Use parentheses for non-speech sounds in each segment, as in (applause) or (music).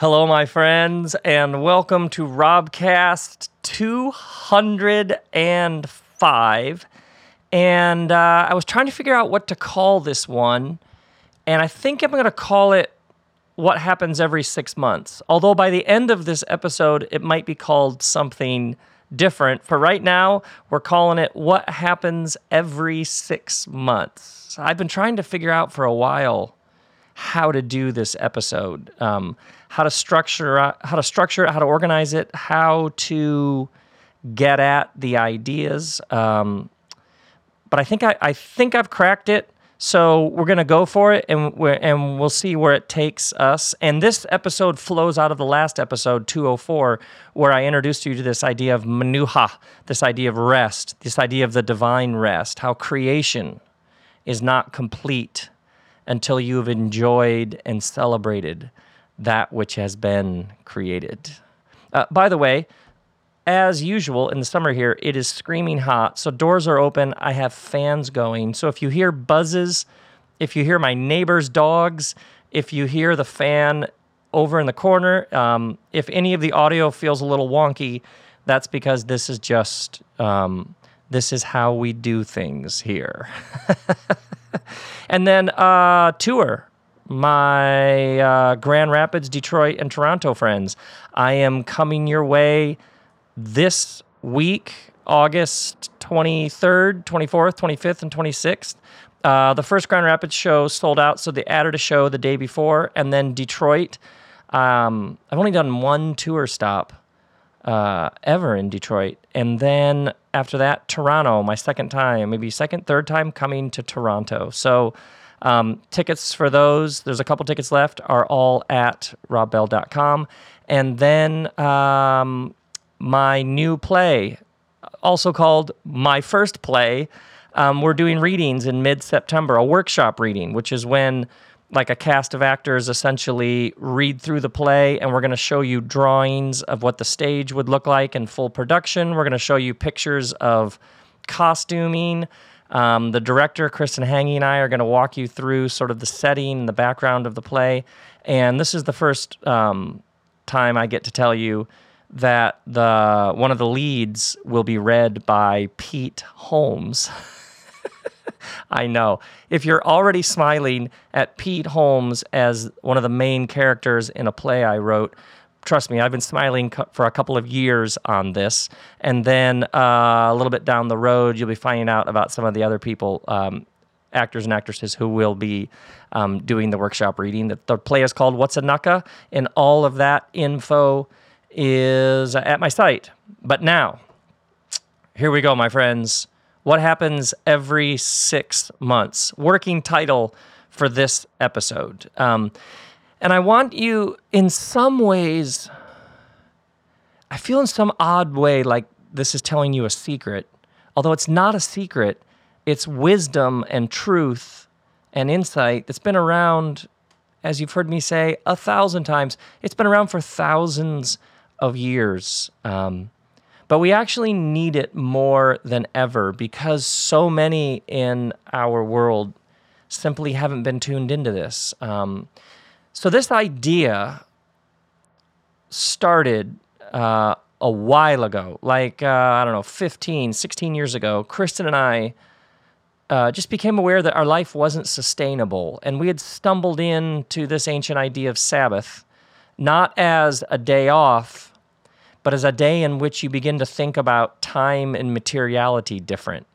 Hello, my friends, and welcome to Robcast 205. And uh, I was trying to figure out what to call this one, and I think I'm going to call it What Happens Every Six Months. Although by the end of this episode, it might be called something different. For right now, we're calling it What Happens Every Six Months. I've been trying to figure out for a while how to do this episode, um, how to structure, how to structure it, how to organize it, how to get at the ideas. Um, but I think I, I think I've cracked it. So we're gonna go for it, and we and we'll see where it takes us. And this episode flows out of the last episode, 204, where I introduced you to this idea of manuha, this idea of rest, this idea of the divine rest, how creation is not complete until you've enjoyed and celebrated that which has been created. Uh, by the way, as usual in the summer here, it is screaming hot. So doors are open. I have fans going. So if you hear buzzes, if you hear my neighbor's dogs, if you hear the fan over in the corner, um, if any of the audio feels a little wonky, that's because this is just um, this is how we do things here. (laughs) and then uh, tour my uh, Grand Rapids, Detroit, and Toronto friends. I am coming your way this week, August 23rd, 24th, 25th, and 26th. Uh, the first Grand Rapids show sold out, so they added a show the day before. And then Detroit, um, I've only done one tour stop uh, ever in Detroit. And then after that, Toronto, my second time, maybe second, third time coming to Toronto. So um, tickets for those, there's a couple tickets left, are all at robbell.com. And then um, my new play, also called My First Play. Um, we're doing readings in mid September, a workshop reading, which is when like a cast of actors essentially read through the play and we're going to show you drawings of what the stage would look like in full production. We're going to show you pictures of costuming. Um, the director, Kristen Hangy, and I are going to walk you through sort of the setting and the background of the play. And this is the first um, time I get to tell you that the one of the leads will be read by Pete Holmes. (laughs) I know. If you're already smiling at Pete Holmes as one of the main characters in a play I wrote, trust me, I've been smiling for a couple of years on this. And then uh, a little bit down the road, you'll be finding out about some of the other people, um, actors and actresses who will be um, doing the workshop reading. The, the play is called What's a Nucka? And all of that info is at my site. But now, here we go, my friends. What happens every six months? Working title for this episode. Um, and I want you, in some ways, I feel in some odd way like this is telling you a secret. Although it's not a secret, it's wisdom and truth and insight that's been around, as you've heard me say a thousand times. It's been around for thousands of years. Um, but we actually need it more than ever because so many in our world simply haven't been tuned into this. Um, so, this idea started uh, a while ago, like, uh, I don't know, 15, 16 years ago. Kristen and I uh, just became aware that our life wasn't sustainable. And we had stumbled into this ancient idea of Sabbath, not as a day off but as a day in which you begin to think about time and materiality different.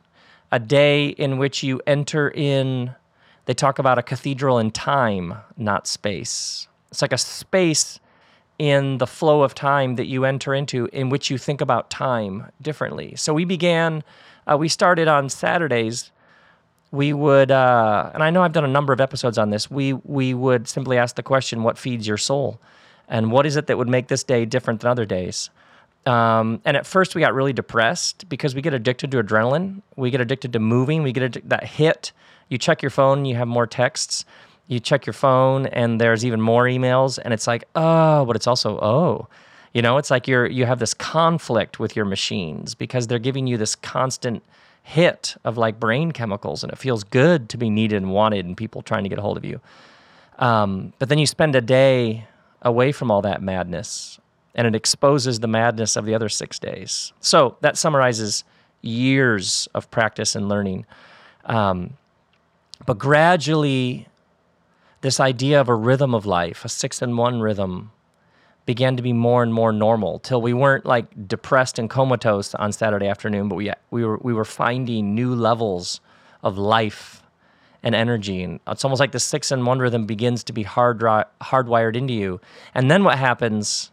A day in which you enter in, they talk about a cathedral in time, not space. It's like a space in the flow of time that you enter into in which you think about time differently. So we began, uh, we started on Saturdays. We would, uh, and I know I've done a number of episodes on this. We we would simply ask the question, "What feeds your soul?" and what is it that would make this day different than other days? Um, and at first, we got really depressed because we get addicted to adrenaline. We get addicted to moving. We get that hit. You check your phone, you have more texts. You check your phone, and there's even more emails. And it's like, oh, but it's also, oh. You know, it's like you're you have this conflict with your machines because they're giving you this constant hit of like brain chemicals, and it feels good to be needed and wanted, and people trying to get a hold of you. Um, but then you spend a day away from all that madness and it exposes the madness of the other six days. So that summarizes years of practice and learning. Um, but gradually, this idea of a rhythm of life, a six and one rhythm, began to be more and more normal till we weren't like depressed and comatose on Saturday afternoon, but we we were we were finding new levels of life and energy, and it's almost like the six and one rhythm begins to be hard hardwired into you. And then what happens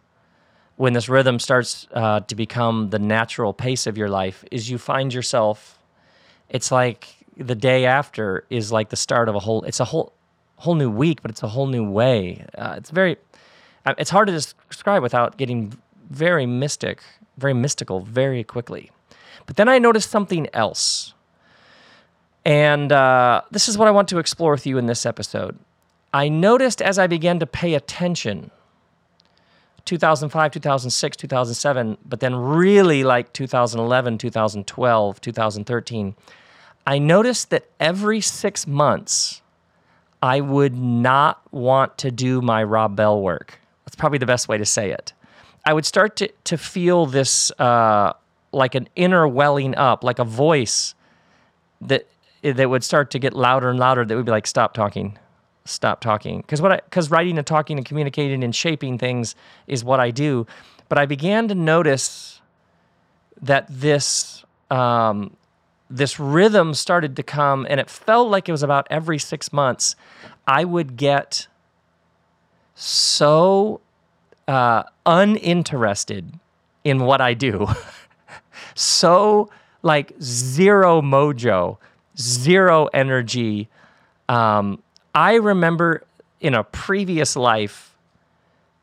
when this rhythm starts uh, to become the natural pace of your life is you find yourself. It's like the day after is like the start of a whole. It's a whole whole new week, but it's a whole new way. Uh, it's very uh, it's hard to describe without getting very mystic, very mystical very quickly. But then I noticed something else. And uh, this is what I want to explore with you in this episode. I noticed as I began to pay attention 2005, 2006, 2007, but then really like 2011, 2012, 2013, I noticed that every six months, I would not want to do my Rob Bell work. That's probably the best way to say it. I would start to, to feel this uh, like an inner welling up, like a voice that that would start to get louder and louder. That would be like, "Stop talking, stop talking." Because what I because writing and talking and communicating and shaping things is what I do. But I began to notice that this um, this rhythm started to come, and it felt like it was about every six months. I would get so uh, uninterested in what I do, (laughs) so like zero mojo, zero energy. Um, I remember in a previous life,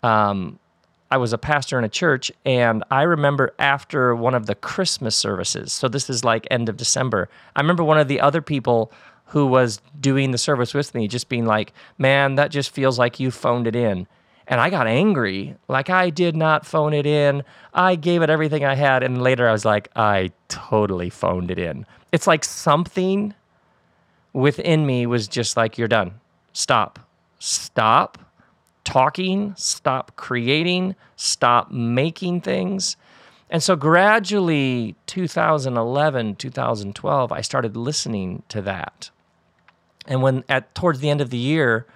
um, I was a pastor in a church, and I remember after one of the Christmas services, so this is like end of December, I remember one of the other people who was doing the service with me just being like, man, that just feels like you phoned it in. And I got angry. Like, I did not phone it in. I gave it everything I had. And later I was like, I totally phoned it in. It's like something within me was just like, you're done. Stop. Stop talking. Stop creating. Stop making things. And so gradually, 2011, 2012, I started listening to that. And when at towards the end of the year,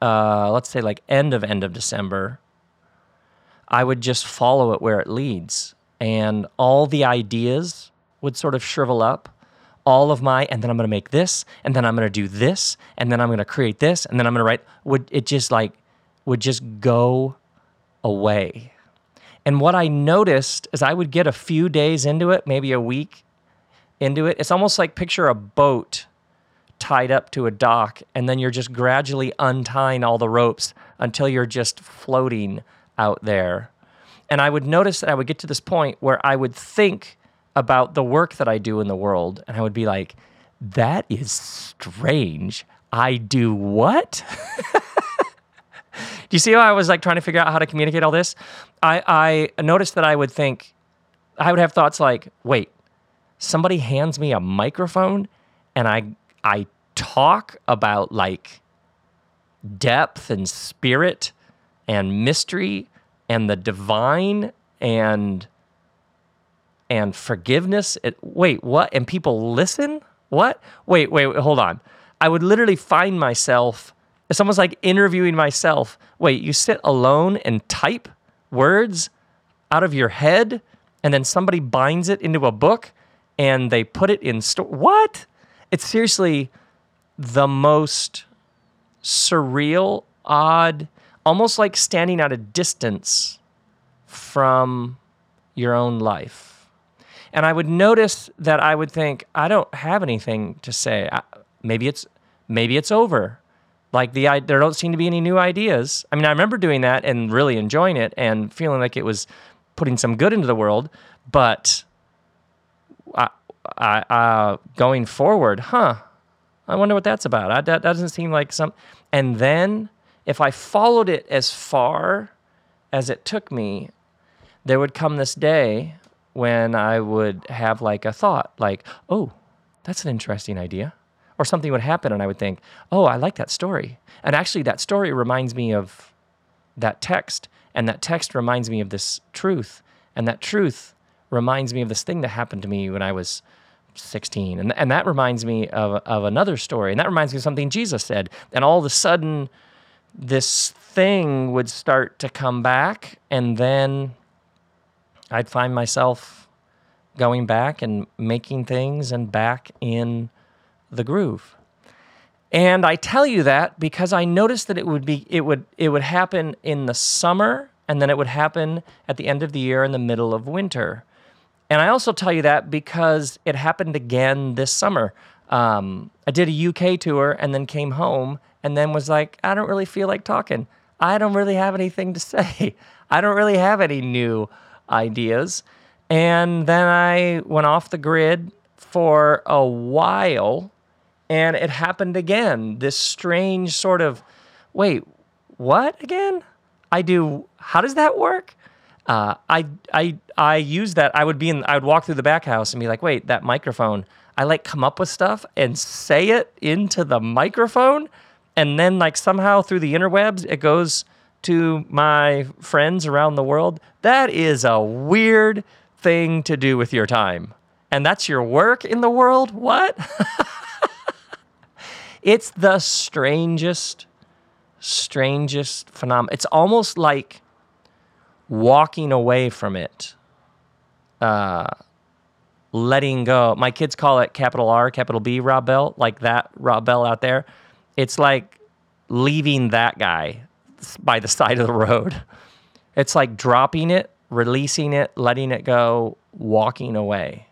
uh, let's say like end of end of December, I would just follow it where it leads, and all the ideas would sort of shrivel up. All of my, and then I'm going to make this, and then I'm going to do this, and then I'm going to create this, and then I'm going to write. Would it just like would just go away? And what I noticed is I would get a few days into it, maybe a week into it. It's almost like picture a boat tied up to a dock, and then you're just gradually untying all the ropes until you're just floating out there. And I would notice that I would get to this point where I would think about the work that I do in the world, and I would be like, that is strange. I do what? (laughs) do you see how I was like trying to figure out how to communicate all this? I, I noticed that I would think, I would have thoughts like, wait, somebody hands me a microphone and I I talk about like depth and spirit and mystery and the divine and and forgiveness. It, wait, what? And people listen? What? Wait, wait, wait, hold on. I would literally find myself, it's almost like interviewing myself. Wait, you sit alone and type words out of your head, and then somebody binds it into a book and they put it in store. What? It's seriously the most surreal, odd, almost like standing at a distance from your own life. And I would notice that I would think, I don't have anything to say. I, maybe it's maybe it's over. Like the there don't seem to be any new ideas. I mean, I remember doing that and really enjoying it and feeling like it was putting some good into the world. But I, I, uh, going forward, huh? I wonder what that's about. I, that doesn't seem like some. And then if I followed it as far as it took me, there would come this day when I would have like a thought, like, oh, that's an interesting idea. Or something would happen and I would think, oh, I like that story. And actually, that story reminds me of that text. And that text reminds me of this truth. And that truth reminds me of this thing that happened to me when I was 16. And, and that reminds me of, of another story. And that reminds me of something Jesus said. And all of a sudden, this thing would start to come back. And then I'd find myself going back and making things and back in the groove. And I tell you that because I noticed that it would be it would it would happen in the summer and then it would happen at the end of the year in the middle of winter. And I also tell you that because it happened again this summer. Um, I did a UK tour and then came home and then was like, I don't really feel like talking. I don't really have anything to say. (laughs) I don't really have any new ideas. And then I went off the grid for a while and it happened again. This strange sort of, wait, what again? I do, how does that work? Uh, I, I, I use that. I would be in, I would walk through the back house and be like, wait, that microphone. I like come up with stuff and say it into the microphone. And then, like, somehow through the interwebs, it goes to my friends around the world. That is a weird thing to do with your time. And that's your work in the world? What? (laughs) it's the strangest, strangest phenomenon. It's almost like walking away from it, uh, letting go. My kids call it capital R, capital B Rob Bell, like that Rob Bell out there. It's like leaving that guy by the side of the road. It's like dropping it, releasing it, letting it go, walking away.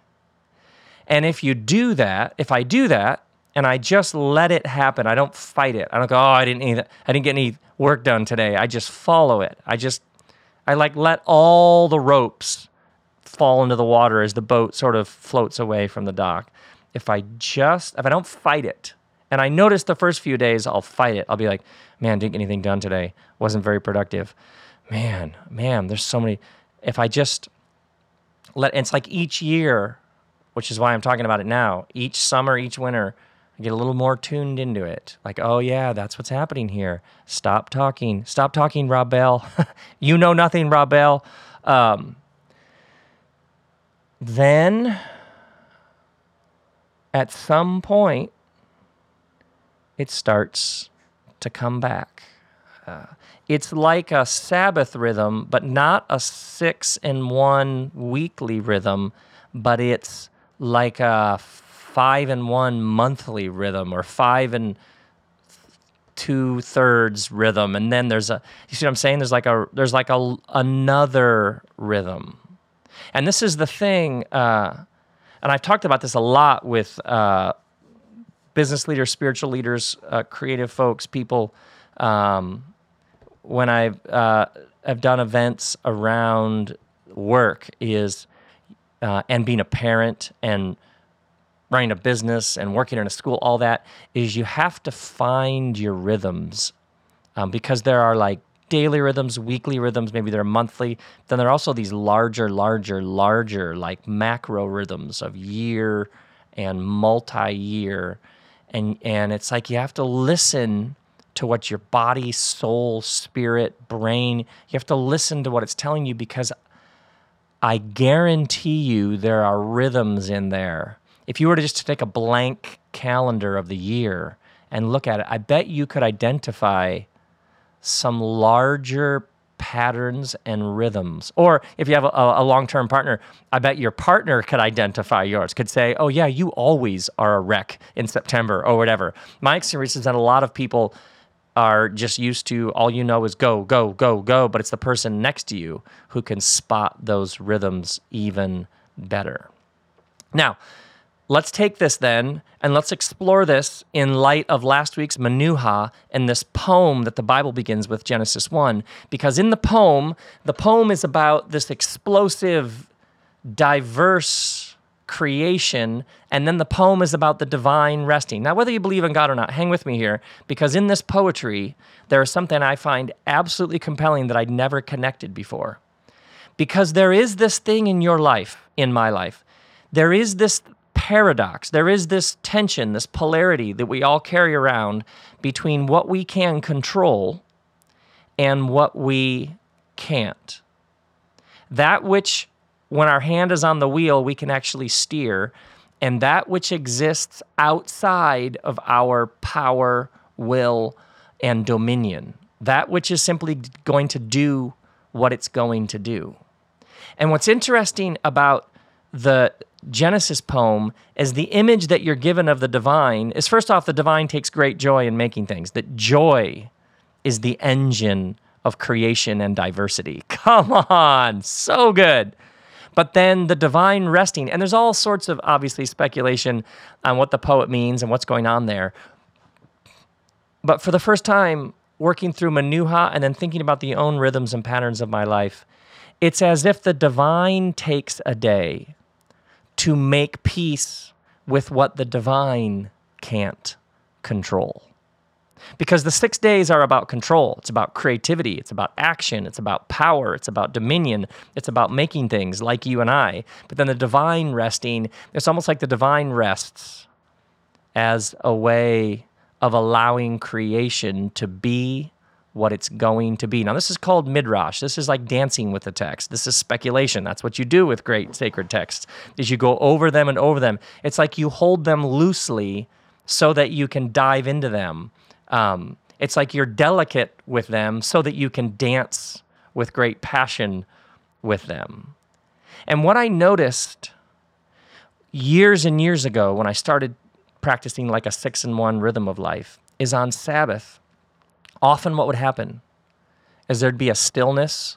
And if you do that, if I do that, and I just let it happen, I don't fight it. I don't go, oh, I didn't, I didn't get any work done today. I just follow it. I just I like let all the ropes fall into the water as the boat sort of floats away from the dock. If I just, if I don't fight it, and I notice the first few days I'll fight it. I'll be like, man, didn't get anything done today. Wasn't very productive. Man, man, there's so many. If I just let, it's like each year, which is why I'm talking about it now. Each summer, each winter, I get a little more tuned into it. Like, oh yeah, that's what's happening here. Stop talking. Stop talking, Rob Bell. (laughs) you know nothing, Rob Bell. Um, then, at some point, it starts to come back. Uh, it's like a Sabbath rhythm, but not a six and one weekly rhythm, but it's like a five and one monthly rhythm or five and two thirds rhythm. And then there's a you see what i'm saying? There's like a there's like a another rhythm. And this is the thing uh, and i've talked about this a lot with uh, business leaders spiritual leaders uh, creative folks people um, when i've uh, i've done events around work is uh, and being a parent and running a business and working in a school, all that, is you have to find your rhythms um, because there are like daily rhythms, weekly rhythms, maybe they're monthly. Then there are also these larger, larger, larger, like macro rhythms of year and multi year. And, and it's like you have to listen to what your body, soul, spirit, brain, you have to listen to what it's telling you because I guarantee you there are rhythms in there. If you were to just take a blank calendar of the year and look at it, I bet you could identify some larger patterns and rhythms. Or if you have a, a long term partner, I bet your partner could identify yours, could say, oh, yeah, you always are a wreck in September or whatever. My experience is that a lot of people are just used to all you know is go, go, go, go, but it's the person next to you who can spot those rhythms even better. Now, Let's take this then and let's explore this in light of last week's Manuha and this poem that the Bible begins with, Genesis 1. Because in the poem, the poem is about this explosive, diverse creation, and then the poem is about the divine resting. Now, whether you believe in God or not, hang with me here, because in this poetry, there is something I find absolutely compelling that I'd never connected before. Because there is this thing in your life, in my life, there is this paradox. There is this tension, this polarity that we all carry around between what we can control and what we can't. That which, when our hand is on the wheel, we can actually steer, and that which exists outside of our power, will, and dominion. That which is simply going to do what it's going to do. And what's interesting about the Genesis poem is the image that you're given of the divine is first off, the divine takes great joy in making things, that joy is the engine of creation and diversity. (laughs) Come on, so good. But then the divine resting, and there's all sorts of obviously speculation on what the poet means and what's going on there. But for the first time, working through Manuha and then thinking about the own rhythms and patterns of my life, it's as if the divine takes a day to make peace with what the divine can't control. Because the six days are about control. It's about creativity. It's about action. It's about power. It's about dominion. It's about making things like you and I. But then the divine resting, it's almost like the divine rests as a way of allowing creation to be what it's going to be. Now, this is called midrash. This is like dancing with the text. This is speculation. That's what you do with great sacred texts. Is you go over them and over them. It's like you hold them loosely so that you can dive into them. Um, it's like you're delicate with them so that you can dance with great passion with them. And what I noticed years and years ago when I started practicing like a six and one rhythm of life is on Sabbath. Often, what would happen is there'd be a stillness.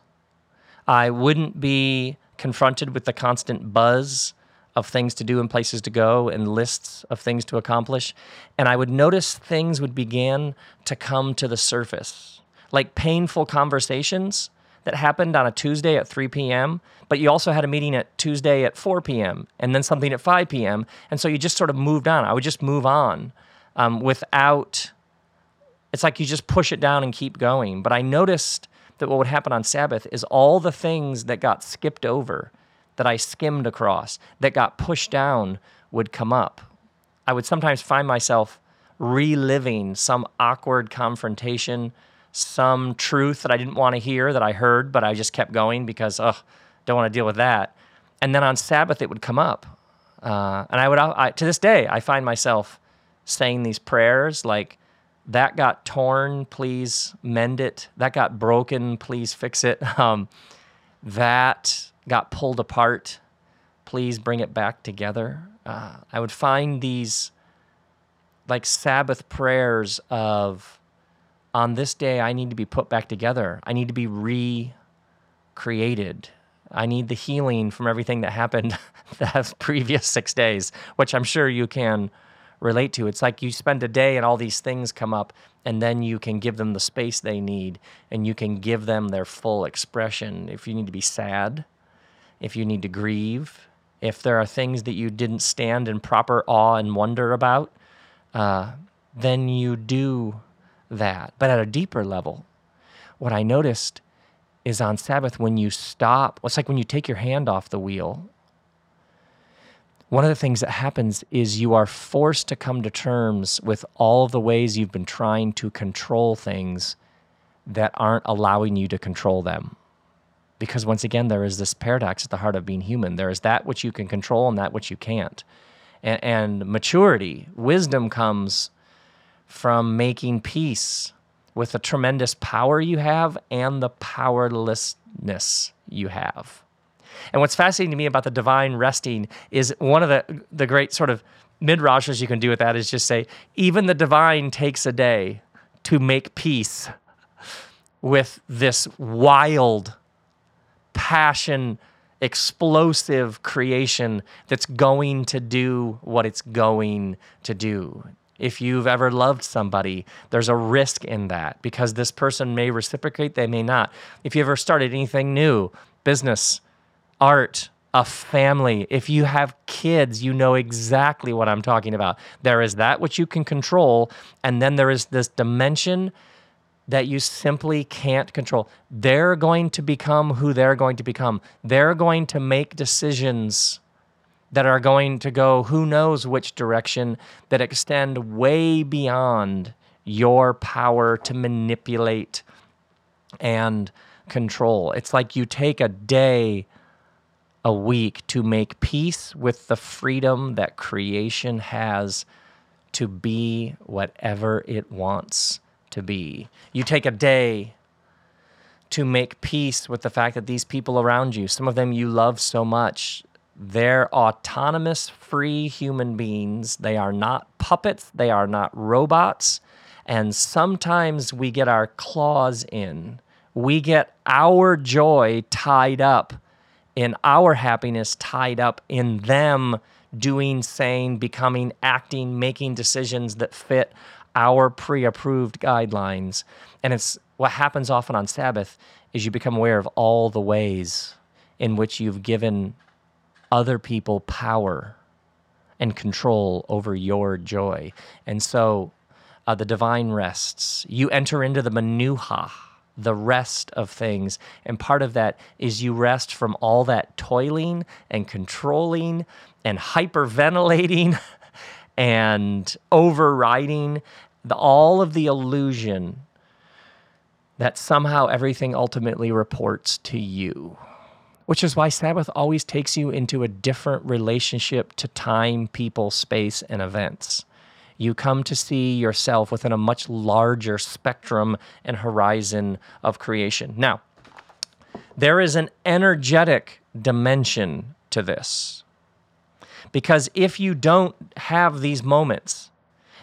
I wouldn't be confronted with the constant buzz of things to do and places to go and lists of things to accomplish. And I would notice things would begin to come to the surface, like painful conversations that happened on a Tuesday at 3 p.m., but you also had a meeting at Tuesday at 4 p.m. and then something at 5 p.m. And so you just sort of moved on. I would just move on um, without, it's like you just push it down and keep going. But I noticed that what would happen on Sabbath is all the things that got skipped over, that I skimmed across, that got pushed down would come up. I would sometimes find myself reliving some awkward confrontation some truth that I didn't want to hear that I heard, but I just kept going because, ugh, don't want to deal with that. And then on Sabbath, it would come up. Uh, and I would, I, to this day, I find myself saying these prayers like, that got torn, please mend it. That got broken, please fix it. (laughs) Um, that got pulled apart, please bring it back together. Uh, I would find these like Sabbath prayers of, on this day, I need to be put back together. I need to be recreated. I need the healing from everything that happened (laughs) the previous six days, which I'm sure you can relate to. It's like you spend a day and all these things come up, and then you can give them the space they need and you can give them their full expression. If you need to be sad, if you need to grieve, if there are things that you didn't stand in proper awe and wonder about, uh, then you do that. But at a deeper level, what I noticed is on Sabbath when you stop, it's like when you take your hand off the wheel. One of the things that happens is you are forced to come to terms with all of the ways you've been trying to control things that aren't allowing you to control them. Because once again, there is this paradox at the heart of being human. There is that which you can control and that which you can't. And, and maturity, wisdom comes from making peace with the tremendous power you have and the powerlessness you have. And what's fascinating to me about the divine resting is one of the the great sort of midrashes you can do with that is just say, even the divine takes a day to make peace with this wild, passion, explosive creation that's going to do what it's going to do. If you've ever loved somebody, there's a risk in that because this person may reciprocate, they may not. If you ever started anything new, business, art, a family, if you have kids, you know exactly what I'm talking about. There is that which you can control, and then there is this dimension that you simply can't control. They're going to become who they're going to become. They're going to make decisions that are going to go who knows which direction that extend way beyond your power to manipulate and control. It's like you take a day a week to make peace with the freedom that creation has to be whatever it wants to be. You take a day to make peace with the fact that these people around you, some of them you love so much, they're autonomous, free human beings. They are not puppets, they are not robots. And sometimes we get our claws in we get our joy tied up in our happiness tied up in them doing, saying, becoming, acting, making decisions that fit our pre-approved guidelines. And it's what happens often on Sabbath is you become aware of all the ways in which you've given other people power and control over your joy. And so uh, the divine rests. You enter into the manuha, the rest of things. And part of that is you rest from all that toiling and controlling and hyperventilating (laughs) and overriding the, all of the illusion that somehow everything ultimately reports to you. Which is why Sabbath always takes you into a different relationship to time, people, space, and events you come to see yourself within a much larger spectrum and horizon of creation. Now, there is an energetic dimension to this. Because if you don't have these moments,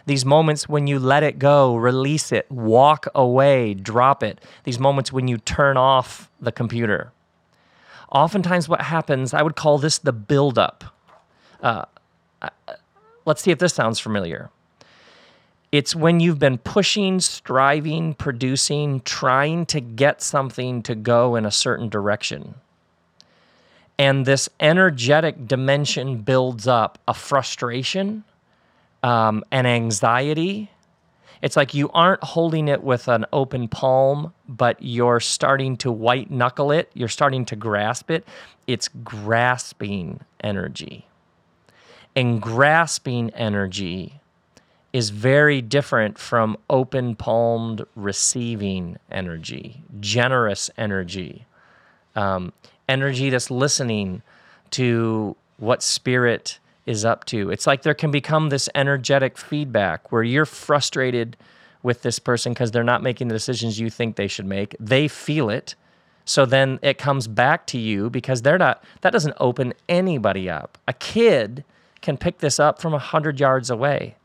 these moments when you let it go, release it, walk away, drop it, these moments when you turn off the computer. Oftentimes, what happens, I would call this the buildup. Uh, uh let's see if this sounds familiar. It's when you've been pushing, striving, producing, trying to get something to go in a certain direction. And this energetic dimension builds up a frustration, um, an anxiety. It's like you aren't holding it with an open palm, but you're starting to white knuckle it. You're starting to grasp it. It's grasping energy. And grasping energy is very different from open palmed receiving energy, generous energy, um, energy that's listening to what spirit is up to. It's like there can become this energetic feedback where you're frustrated with this person because they're not making the decisions you think they should make. They feel it. So then it comes back to you because they're not, that doesn't open anybody up. A kid can pick this up from a 100 yards away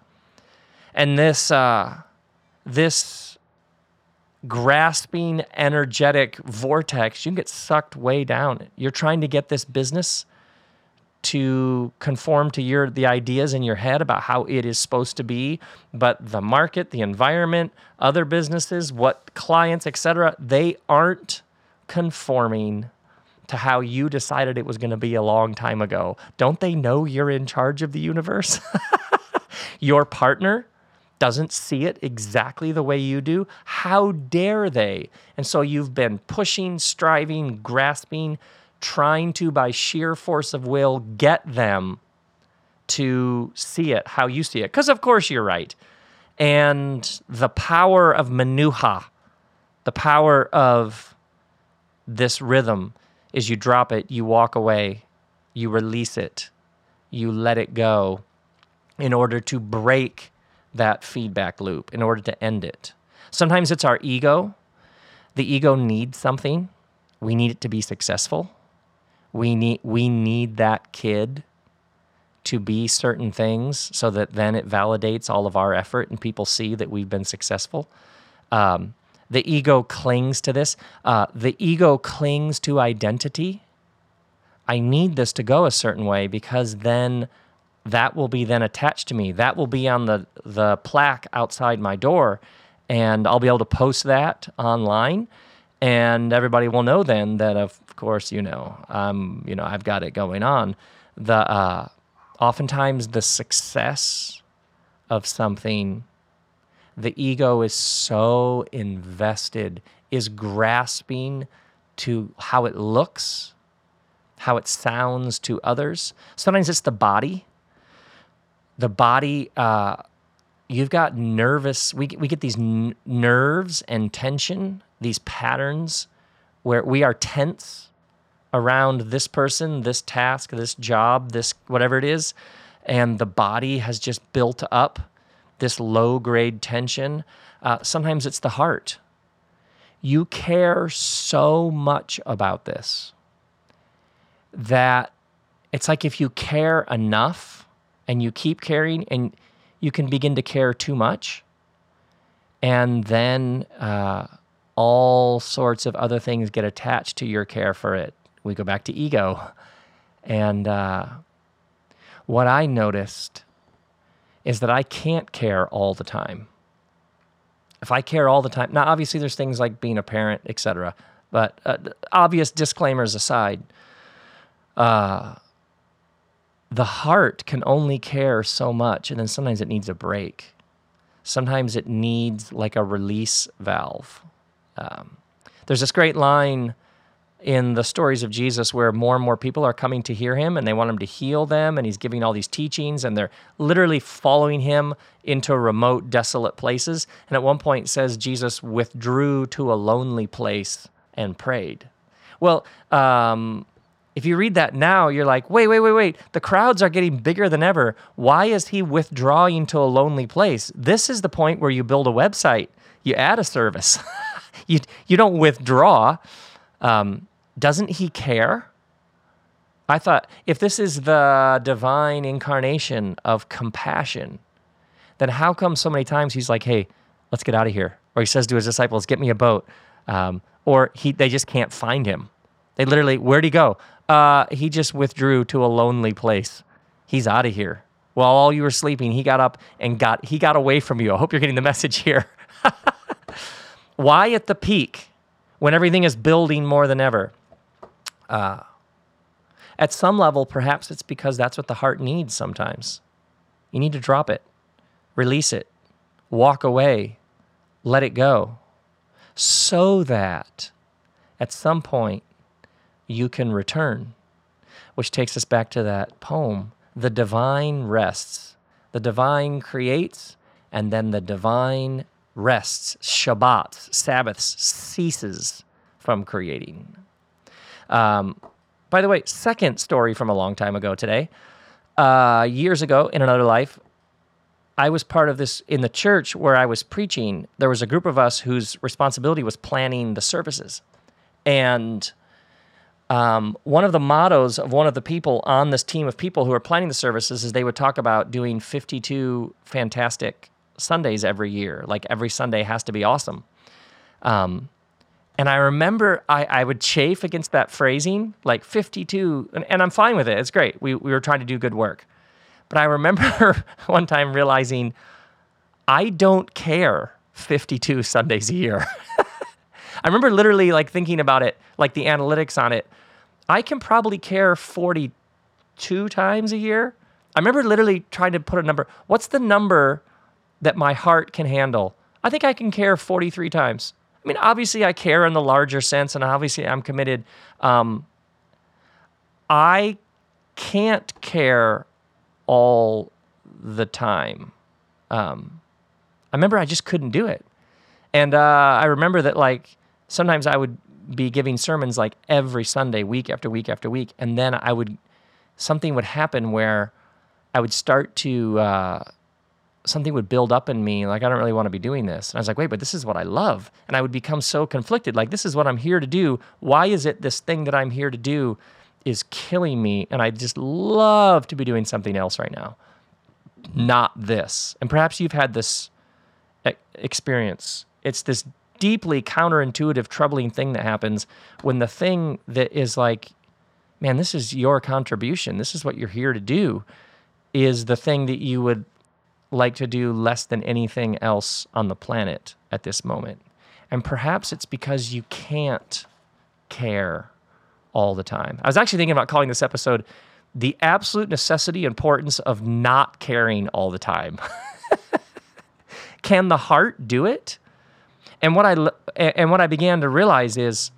and this uh, this grasping energetic vortex you can get sucked way down. You're trying to get this business to conform to your the ideas in your head about how it is supposed to be. But the market the environment other businesses what clients etc they aren't conforming to how you decided it was going to be a long time ago. Don't they know you're in charge of the universe? (laughs) Your partner doesn't see it exactly the way you do, how dare they? And so you've been pushing, striving, grasping, trying to, by sheer force of will, get them to see it how you see it. Because, of course, you're right. And the power of manuha, the power of this rhythm, is you drop it, you walk away, you release it, you let it go in order to break that feedback loop in order to end it. Sometimes it's our ego. The ego needs something. We need it to be successful. We need we need that kid to be certain things so that then it validates all of our effort and people see that we've been successful. Um, the ego clings to this. Uh, the ego clings to identity. I need this to go a certain way because then that will be then attached to me. That will be on the, the plaque outside my door, and I'll be able to post that online. And everybody will know then that, of course, you know, um, you know, I've got it going on. The uh, oftentimes the success of something, the ego is so invested, is grasping to how it looks, how it sounds to others. Sometimes it's the body the body uh, you've got nervous we, we get these n- nerves and tension these patterns where we are tense around this person this task this job this whatever it is and the body has just built up this low grade tension. Uh, sometimes it's the heart. You care so much about this that it's like if you care enough and you keep caring and you can begin to care too much. And then uh, all sorts of other things get attached to your care for it. We go back to ego. And uh, what i noticed is that i can't care all the time. If i care all the time now obviously there's things like being a parent etc but uh, obvious disclaimers aside uh, the heart can only care so much, and then sometimes it needs a break. Sometimes it needs like a release valve. Um, there's this great line in the stories of Jesus where more and more people are coming to hear him and they want him to heal them, and he's giving all these teachings, and they're literally following him into remote, desolate places. And at one point, says Jesus withdrew to a lonely place and prayed. Well, um, if you read that now, you're like, wait, wait, wait, wait. The crowds are getting bigger than ever. Why is he withdrawing to a lonely place? This is the point where you build a website, you add a service, (laughs) you, you don't withdraw. Um, doesn't he care? I thought if this is the divine incarnation of compassion, then how come so many times he's like, hey, let's get out of here? Or he says to his disciples, get me a boat. Um, or he, they just can't find him. They literally, where'd he go? Uh, he just withdrew to a lonely place. He's out of here. While all you were sleeping, he got up and got he got away from you. I hope you're getting the (laughs) message here. (laughs) Why at the peak when everything is building more than ever? Uh, at some level, perhaps it's because that's what the heart needs sometimes. You need to drop it, release it, walk away, let it go, so that at some point you can return. Which takes us back to that poem The divine rests. The divine creates, and then the divine rests, Shabbat, Sabbaths, ceases from creating. Um, by the way, second story from a long time ago today. Uh, years ago, in another life, I was part of this in the church where I was preaching. There was a group of us whose responsibility was planning the services. And um, one of the mottos of one of the people on this team of people who are planning the services is they would talk about doing 52 fantastic Sundays every year. Like every Sunday has to be awesome. Um, and I remember I, I would chafe against that phrasing, like 52, and, and I'm fine with it. It's great. We, we were trying to do good work. But I remember (laughs) one time realizing I don't care 52 Sundays a year. (laughs) I remember literally like thinking about it, like the analytics on it. I can probably care 42 times a year. I remember literally trying to put a number. What's the number that my heart can handle? I think I can care 43 times. I mean, obviously, I care in the larger sense, and obviously, I'm committed. Um, I can't care all the time. Um, I remember I just couldn't do it. And uh, I remember that, like, sometimes I would be giving sermons like every Sunday, week after week after week, and then I would something would happen where I would start to uh, something would build up in me like I don't really want to be doing this. And I was like, wait, but this is what I love, and I would become so conflicted. Like this is what I'm here to do. Why is it this thing that I'm here to do is killing me, and I just love to be doing something else right now, not this. And perhaps you've had this experience. It's this deeply counterintuitive, troubling thing that happens when the thing that is like, man, this is your contribution, this is what you're here to do, is the thing that you would like to do less than anything else on the planet at this moment. And perhaps it's because you can't care all the time. I was actually thinking about calling this episode The Absolute Necessity Importance of Not Caring All the Time. (laughs) Can the heart do it? And what I and what I began to realize is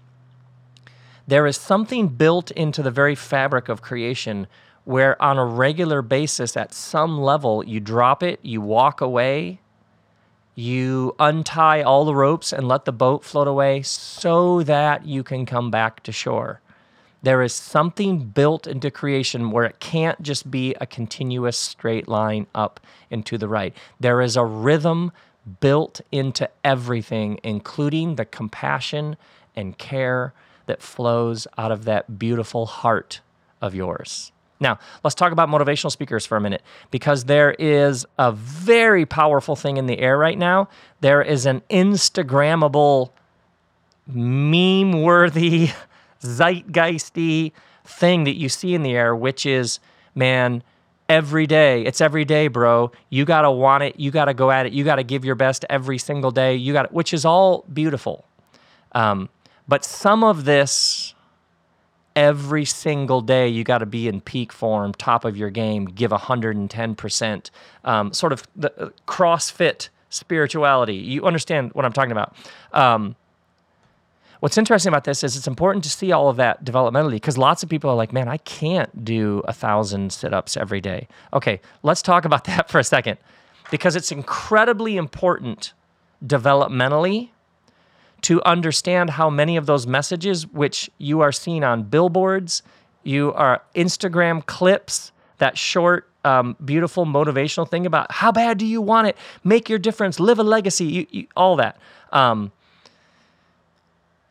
there is something built into the very fabric of creation where on a regular basis, at some level, you drop it, you walk away, you untie all the ropes and let the boat float away so that you can come back to shore. There is something built into creation where it can't just be a continuous straight line up and to the right. There is a rhythm built into everything, including the compassion and care that flows out of that beautiful heart of yours. Now, let's talk about motivational speakers for a minute because there is a very powerful thing in the air right now. There is an Instagrammable, meme worthy, (laughs) zeitgeisty thing that you see in the air, which is, man, every day. It's every day, bro. You got to want it. You got to go at it. You got to give your best every single day. You got which is all beautiful. Um, but some of this every single day you got to be in peak form, top of your game, give 110%, um, sort of the uh, CrossFit spirituality. You understand what I'm talking about. Um, what's interesting about this is it's important to see all of that developmentally because lots of people are like, man, I can't do a thousand sit ups every day. Okay, let's talk about (laughs) that for a second because it's incredibly important developmentally to understand how many of those messages, which you are seeing on billboards, you are Instagram clips, that short, um, beautiful motivational thing about how bad do you want it, make your difference, live a legacy, you, you, all that. Um,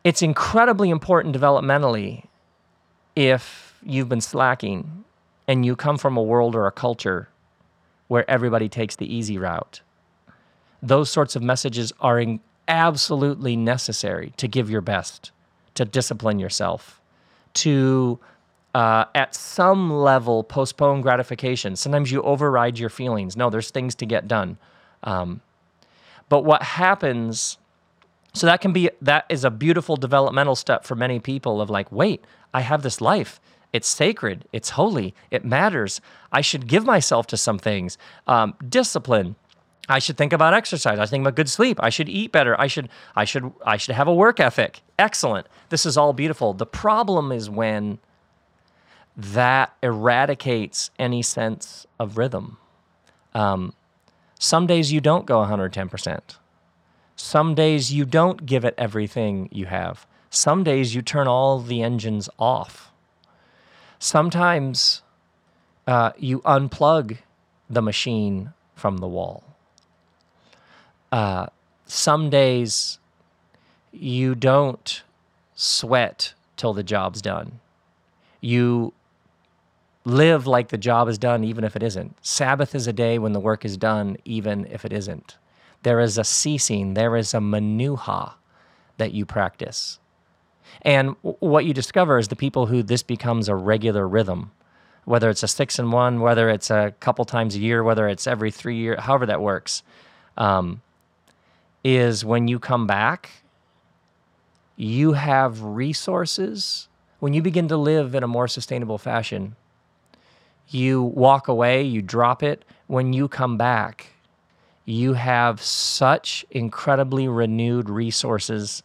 it's incredibly important developmentally if you've been slacking and you come from a world or a culture where everybody takes the easy route. Those sorts of messages are absolutely necessary to give your best, to discipline yourself, to uh, at some level postpone gratification. Sometimes you override your feelings. No, there's things to get done. Um, but what happens, so that can be, that is a beautiful developmental step for many people of like, wait, I have this life. It's sacred. It's holy. It matters. I should give myself to some things. Um, discipline, I should think about exercise. I should think about good sleep. I should eat better. I should I should I should have a work ethic. Excellent. This is all beautiful. The problem is when that eradicates any sense of rhythm. Um, some days you don't go 110%. Some days you don't give it everything you have. Some days you turn all the engines off. Sometimes uh, you unplug the machine from the wall uh, some days you don't sweat till the job's done. You live like the job is done, even if it isn't. Sabbath is a day when the work is done, even if it isn't. There is a ceasing, there is a menuha that you practice. And what you discover is the people who this becomes a regular rhythm, whether it's a six and one, whether it's a couple times a year, whether it's every three years, however that works. Um, is when you come back, you have resources. When you begin to live in a more sustainable fashion, you walk away, you drop it. When you come back, you have such incredibly renewed resources.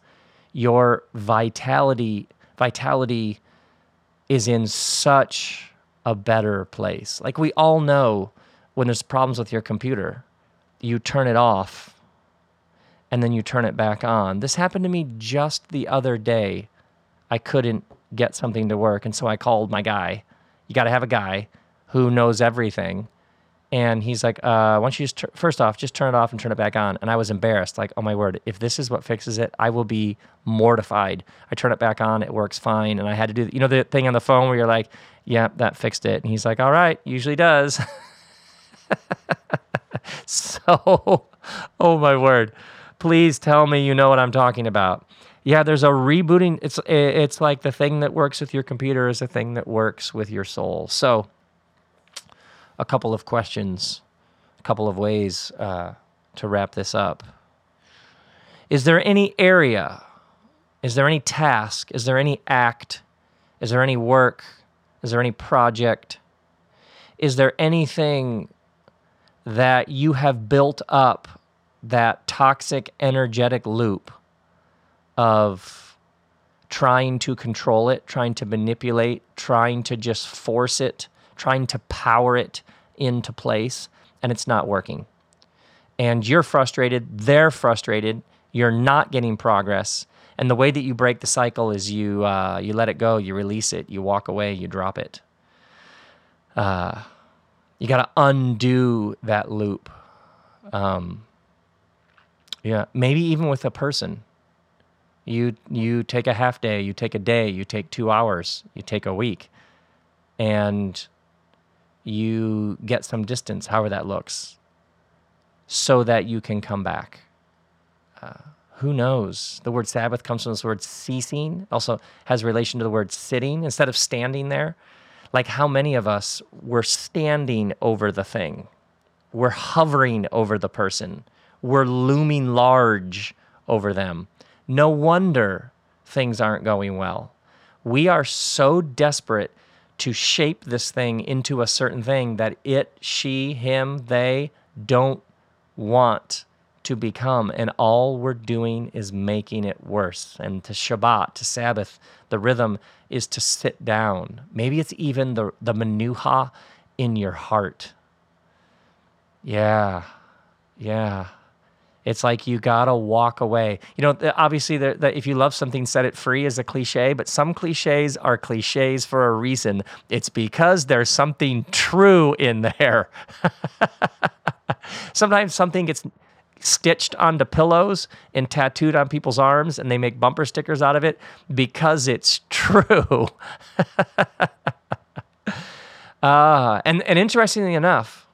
Your vitality, vitality is in such a better place. Like we all know when there's problems with your computer, you turn it off and then you turn it back on. This happened to me just the other day. I couldn't get something to work, and so I called my guy. You got to have a guy who knows everything. And he's like, uh, why don't you just, tur- first off, just turn it off and turn it back on. And I was embarrassed, like, oh my word, if this is what fixes it, I will be mortified. I turn it back on, it works fine. And I had to do, you know, the thing on the phone where you're like, yeah, that fixed it. And he's like, all right, usually does. (laughs) so, oh my word please tell me you know what I'm talking about. Yeah, there's a rebooting. It's it's like the thing that works with your computer is the thing that works with your soul. So, a couple of questions, a couple of ways uh, to wrap this up. Is there any area? Is there any task? Is there any act? Is there any work? Is there any project? Is there anything that you have built up that toxic energetic loop of trying to control it, trying to manipulate, trying to just force it, trying to power it into place, and it's not working. And you're frustrated, they're frustrated, you're not getting progress. And the way that you break the cycle is you uh, you let it go, you release it, you walk away, you drop it. Uh, you got to undo that loop. Um, yeah, maybe even with a person. You you take a half day, you take a day, you take 2 hours, you take a week. And you get some distance, however that looks, so that you can come back. Uh, who knows? The word Sabbath comes from this word ceasing, also has relation to the word sitting instead of standing there. Like how many of us were standing over the thing, we're hovering over the person, we're looming large over them. No wonder things aren't going well. We are so desperate to shape this thing into a certain thing that it, she, him, they don't want to become. And all we're doing is making it worse. And to Shabbat, to Sabbath, the rhythm is to sit down. Maybe it's even the, the menuha in your heart. Yeah, yeah. It's like you gotta walk away. You know, obviously, the, the, if you love something, set it free is a cliche, but some cliches are cliches for a reason. It's because there's something true in there. (laughs) Sometimes something gets stitched onto pillows and tattooed on people's arms, and they make bumper stickers out of it because it's true. uh, (laughs) and, and interestingly enough,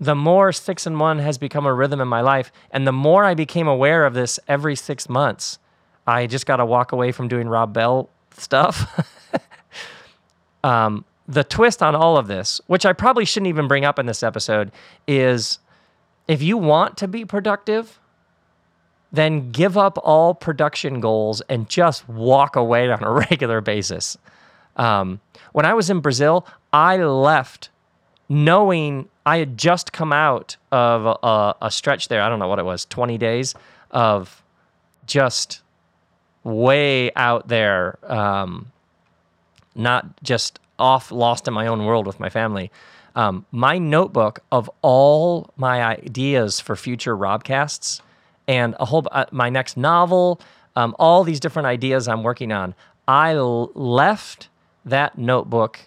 the more six and one has become a rhythm in my life, and the more I became aware of this every six months, I just got to walk away from doing Rob Bell stuff. (laughs) um, the twist on all of this, which I probably shouldn't even bring up in this episode, is if you want to be productive, then give up all production goals and just walk away on a (laughs) regular basis. Um, when I was in Brazil, I left knowing I had just come out of a, a, stretch there. I don't know what it was, 20 days of just way out there, um, not just off, lost in my own world with my family. Um, my notebook of all my ideas for future Robcasts and a whole uh, my next novel, um, all these different ideas I'm working on. I l- left that notebook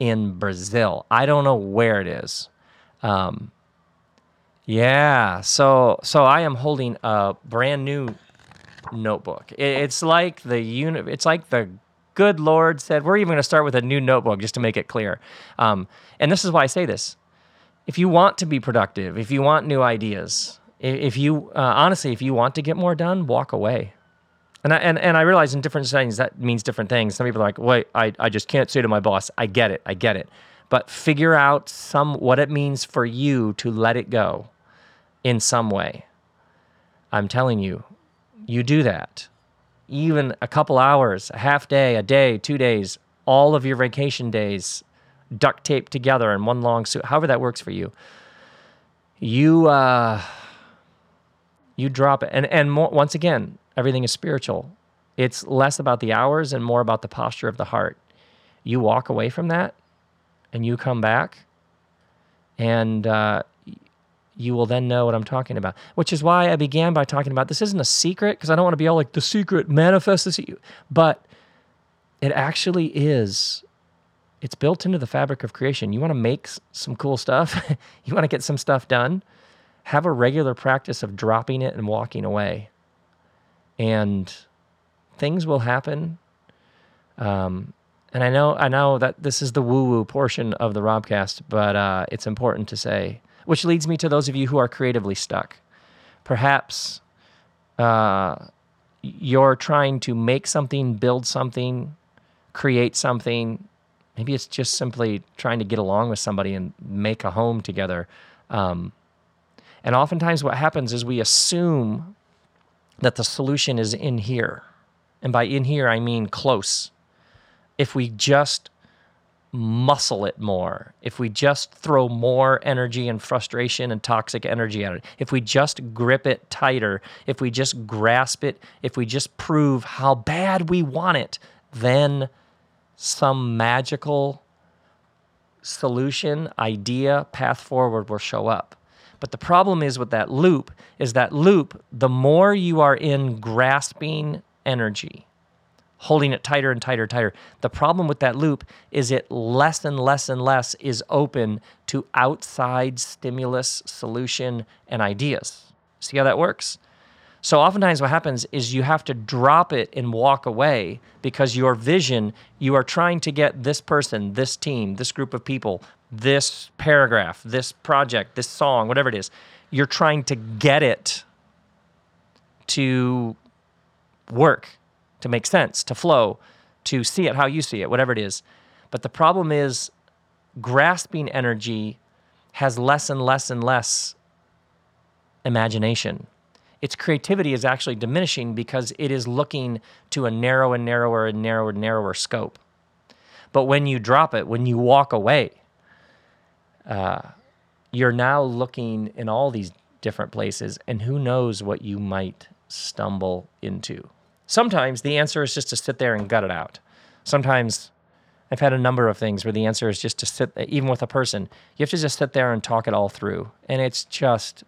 in Brazil. I don't know where it is. Um, yeah, so so I am holding a brand new notebook. It, it's like the uni- It's like the good Lord said, we're even going to start with a new notebook just to make it clear. Um, and this is why I say this: if you want to be productive, if you want new ideas, if you uh, honestly, if you want to get more done, walk away. And I, and, and I realize in different settings that means different things. Some people are like, wait, I, I just can't say to my boss, I get it, I get it but figure out some what it means for you to let it go in some way. I'm telling you, you do that. Even a couple hours, a half day, a day, two days, all of your vacation days duct taped together in one long suit, however that works for you. You uh, you drop it, and and more, once again, everything is spiritual. It's less about the hours and more about the posture of the heart. You walk away from that, and you come back, and uh, you will then know what I'm talking about. Which is why I began by talking about this isn't a secret because I don't want to be all like the secret manifest this, but it actually is. It's built into the fabric of creation. You want to make some cool stuff. (laughs) you want to get some stuff done. Have a regular practice of dropping it and walking away, and things will happen. Um, and I know I know that this is the woo woo portion of the Robcast, but uh, it's important to say. Which leads me to those of you who are creatively stuck. Perhaps uh, you're trying to make something, build something, create something. Maybe it's just simply trying to get along with somebody and make a home together. Um, and oftentimes, what happens is we assume that the solution is in here. And by in here, I mean close if we just muscle it more, if we just throw more energy and frustration and toxic energy at it, if we just grip it tighter, if we just grasp it, if we just prove how bad we want it, then some magical solution, idea, path forward will show up. But the problem is with that loop is that loop, the more you are in grasping energy, holding it tighter and tighter, tighter. The problem with that loop is it less and less and less is open to outside stimulus, solution, and ideas. See how that works? So oftentimes what happens is you have to drop it and walk away because your vision, you are trying to get this person, this team, this group of people, this paragraph, this project, this song, whatever it is. You're trying to get it to work, to make sense, to flow, to see it how you see it, whatever it is. But the problem is grasping energy has less and less and less imagination its creativity is actually diminishing because it is looking to a narrow and narrower and narrower and narrower scope. But when you drop it, when you walk away, uh, you're now looking in all these different places, and who knows what you might stumble into. Sometimes the answer is just to sit there and gut it out. Sometimes I've had a number of things where the answer is just to sit, even with a person, you have to just sit there and talk it all through. And it's just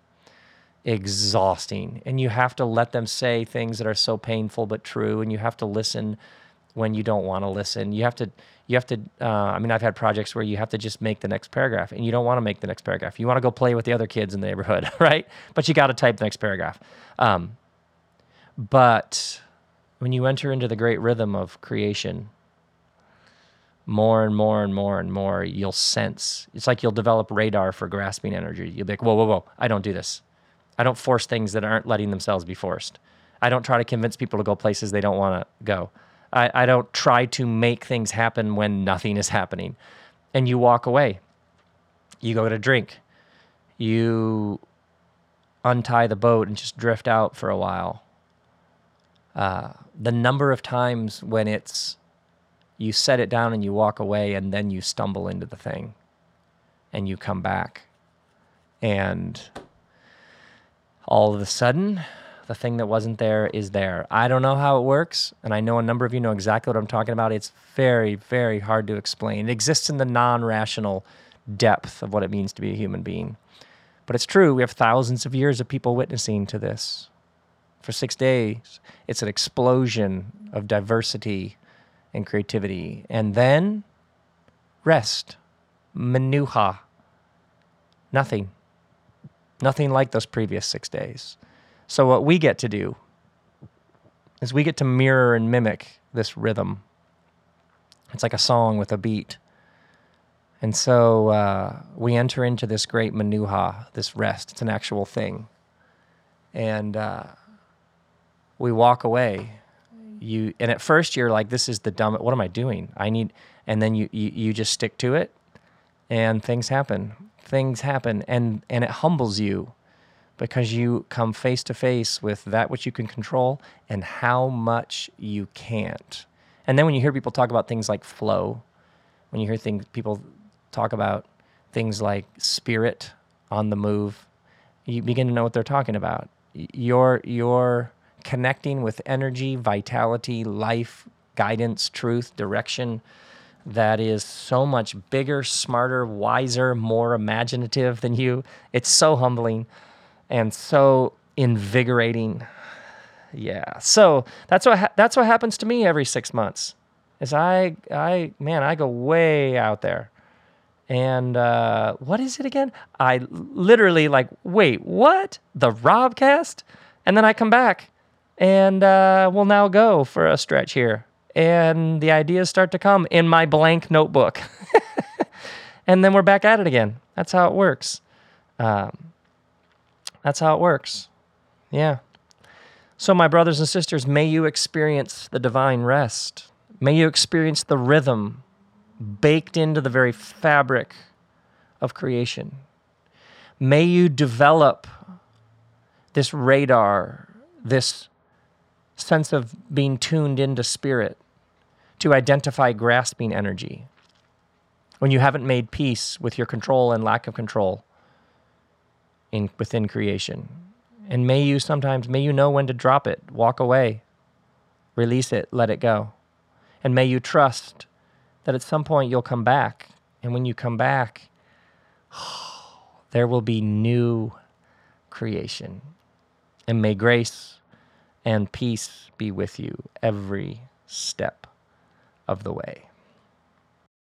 exhausting. And you have to let them say things that are so painful but true. And you have to listen when you don't want to listen. You have to, you have to, uh, I mean, I've had projects where you have to just make the next paragraph and you don't want to make the next paragraph. You want to go play with the other kids in the neighborhood, (laughs) right? But you got to type the next paragraph. Um, but when you enter into the great rhythm of creation, more and more and more and more, you'll sense. It's like you'll develop radar for grasping energy. You'll be like, whoa, whoa, whoa, I don't do this. I don't force things that aren't letting themselves be forced. I don't try to convince people to go places they don't want to go. I, I don't try to make things happen when nothing is happening. And you walk away. You go to drink. You untie the boat and just drift out for a while. Uh, the number of times when it's you set it down and you walk away and then you stumble into the thing and you come back and all of a sudden, the thing that wasn't there is there. I don't know how it works, and I know a number of you know exactly what I'm talking about. It's very, very hard to explain. It exists in the non rational depth of what it means to be a human being. But it's true, we have thousands of years of people witnessing to this. For six days, it's an explosion of diversity and creativity. And then rest, menuha, nothing. Nothing like those previous six days. So, what we get to do is we get to mirror and mimic this rhythm. It's like a song with a beat. And so uh, we enter into this great menuha, this rest. It's an actual thing. And uh, we walk away. You and at first you're like, "This is the dumb. What am I doing? I need." And then you you, you just stick to it, and things happen things happen and and it humbles you because you come face to face with that which you can control and how much you can't. And then when you hear people talk about things like flow, when you hear things people talk about things like spirit on the move, you begin to know what they're talking about. You're you're connecting with energy, vitality, life, guidance, truth, direction that is so much bigger, smarter, wiser, more imaginative than you. It's so humbling and so invigorating. Yeah. So that's what ha- that's what happens to me every 6 months. Is I I man, I go way out there. And uh, what is it again? I literally like, wait, what? The Robcast? And then I come back and uh, we'll now go for a stretch here and the ideas start to come in my blank notebook. (laughs) and then we're back at it again. That's how it works. Um, that's how it works. Yeah. So, my brothers and sisters, may you experience the divine rest. May you experience the rhythm baked into the very fabric of creation. May you develop this radar, this sense of being tuned into spirit to identify grasping energy. When you haven't made peace with your control and lack of control in, within creation. And may you sometimes, may you know when to drop it, walk away, release it, let it go. And may you trust that at some point you'll come back And when you come back, (sighs) there will be new creation. And may grace and peace be with you every step of the way.